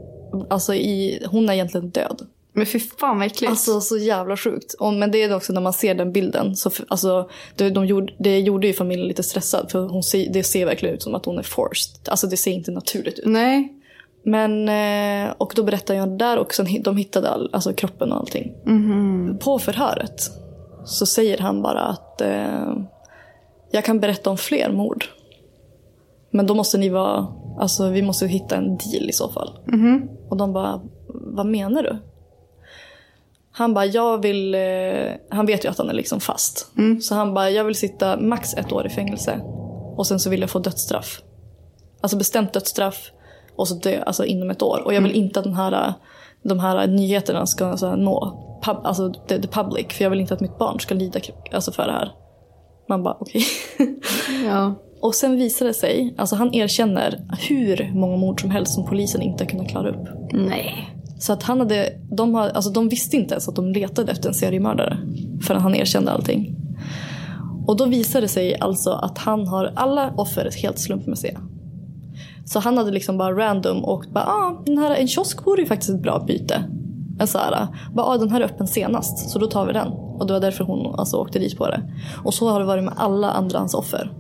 S2: alltså i, hon är egentligen död.
S1: Men fy fan vad äckligt.
S2: Alltså så jävla sjukt. Och, men det är också när man ser den bilden. Så, alltså, det, de gjorde, det gjorde ju familjen lite stressad. För hon ser, det ser verkligen ut som att hon är forced. Alltså det ser inte naturligt ut.
S1: Nej.
S2: Men, eh, och då berättade jag där hi- de hittade all, alltså kroppen och allting. På förhöret så säger han bara att eh, jag kan berätta om fler mord. Men då måste ni vara, alltså vi måste hitta en deal i så fall. Och de bara, vad menar du? Han bara, jag vill, eh, han vet ju att han är liksom fast. Så han bara, jag vill sitta max ett år i fängelse. Och sen så vill jag få dödsstraff. Alltså bestämt dödsstraff och så dö alltså inom ett år. Och jag vill inte att den här, de här nyheterna ska så här, nå pub, alltså the, the public. För jag vill inte att mitt barn ska lida alltså för det här. Man bara okej. (laughs)
S1: Ja.
S2: och sen visar det sig, alltså han erkänner hur många mord som helst som polisen inte har kunnat klara upp.
S1: Nej.
S2: Så att han hade, de, har, alltså de visste inte ens att de letade efter en seriemördare. Förrän han erkände allting. Och då visar det sig alltså att han har alla offer helt slumpmässiga. Så han hade liksom bara random och bara ah, den här, en kiosk vore ju faktiskt ett bra byte. En så här, bara, ah, den här är öppen senast så då tar vi den. Och det var därför hon alltså, åkte dit på det. Och så har det varit med alla andra hans offer.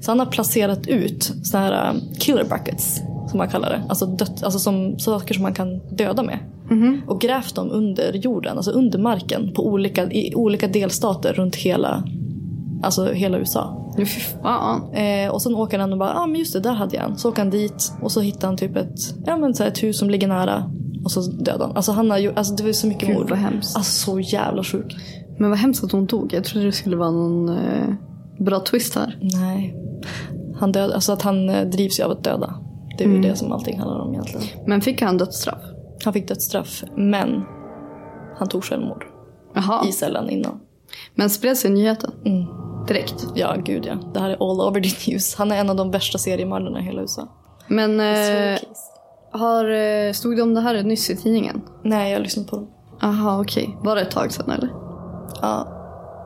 S2: Så han har placerat ut så här um, killer buckets som man kallar det. Alltså, dött, alltså som saker som man kan döda med. Och grävt dem under jorden, alltså under marken på olika, i olika delstater runt hela, alltså hela USA. (laughs)
S1: Fy fan.
S2: Eh, och sen åker han och bara, ja ah, men just det, där hade jag en. Så åker han dit och så hittar han typ ett, ja, men så ett hus som ligger nära. Och så dödar han. Alltså han har ju, alltså det var så mycket
S1: Gud,
S2: mord.
S1: vad hemskt.
S2: Alltså så jävla sjuk.
S1: Men vad hemskt att hon dog. Jag trodde det skulle vara någon eh, bra twist här.
S2: Nej. Han död, alltså att han eh, drivs ju av att döda. Det är ju det som allting handlar om egentligen.
S1: Men fick han dödsstraff?
S2: Han fick dödsstraff, men han tog självmord
S1: Jaha.
S2: i cellen innan.
S1: Men spreds i nyheten?
S2: Mm.
S1: Direkt.
S2: Ja, gud ja. Det här är all over the news. Han är en av de värsta seriemördarna i hela USA.
S1: Men eh,
S2: Svår case.
S1: har, eh, stod det om det här nyss i tidningen?
S2: Nej, jag har lyssnat på dem.
S1: Aha, okej. Var det ett tag sedan eller?
S2: Ja.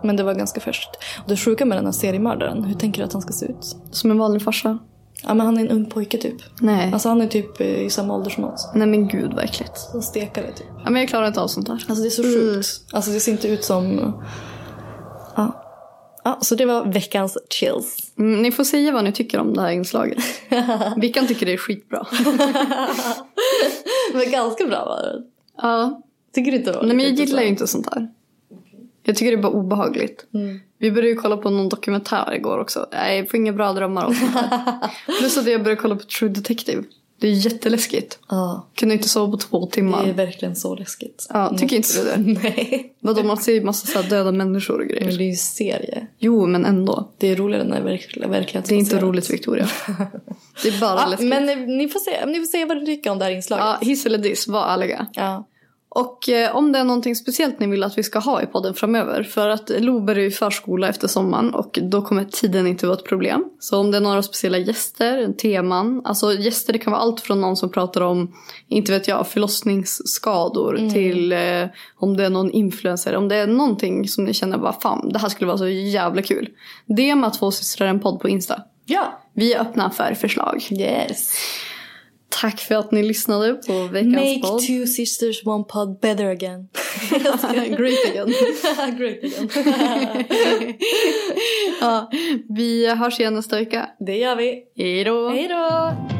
S2: Men det var ganska färskt. Och det sjuka med den här seriemördaren, hur tänker du att han ska se ut?
S1: Som en vanlig farsa?
S2: Ja, men han är en ung pojke typ.
S1: Nej.
S2: Alltså han är typ eh, i samma ålder som oss.
S1: Nej men gud vad äckligt.
S2: En stekare typ.
S1: Ja, men jag klarar inte av sånt där.
S2: Alltså det är så sjukt. Alltså det ser inte ut som... Ja. Ja, så det var veckans chills.
S1: Mm, ni får säga vad ni tycker om det här inslaget. (laughs) Vickan tycker det är skitbra. (laughs)
S2: Men ganska bra var det.
S1: ja.
S2: Tycker du inte det var
S1: Nej men jag gillar ju inte sånt här. Jag tycker det är bara obehagligt. Vi började ju kolla på någon dokumentär igår också. Nej, jag får inga bra drömmar av sånt här. (laughs) Plus att jag började kolla på True Detective. Det är jätteläskigt.
S2: Ja,
S1: Kunde inte sova på två
S2: det
S1: timmar.
S2: är verkligen så läskigt.
S1: Ja, tycker inte du det? (laughs)
S2: Nej.
S1: Vadå, man ser ju massa så döda människor och
S2: Men
S1: grejer.
S2: det är ju serie.
S1: Jo, men ändå.
S2: Det är roligare när det är verkl- verklighetsbaserat.
S1: Det är inte roligt Victoria. (laughs) Det är bara
S2: Ja,
S1: läskigt.
S2: men eh, ni får, se, ni får säga vad du tycker om det här inslaget.
S1: Ja, hiss eller diss, var ärliga.
S2: Ja.
S1: Och eh, om det är någonting speciellt ni vill att vi ska ha i podden framöver. För att Lo börjar ju förskola efter sommaren och då kommer tiden inte vara ett problem. Så om det är några speciella gäster, teman. Alltså gäster det kan vara allt från någon som pratar om, inte vet jag, förlossningsskador till eh, om det är någon influencer. Om det är någonting som ni känner bara fan, det här skulle vara så jävla kul. Det med att få systrar en podd på Insta.
S2: ja.
S1: Vi är öppna för förslag.
S2: Yes.
S1: Tack för att ni lyssnade på veckans
S2: Make
S1: podd.
S2: two sisters one pod better again. (laughs)
S1: Great again. (laughs)
S2: Great again. (laughs)
S1: ja, vi hörs igen nästa vecka.
S2: det gör vi.
S1: Hej då!
S2: Hej då!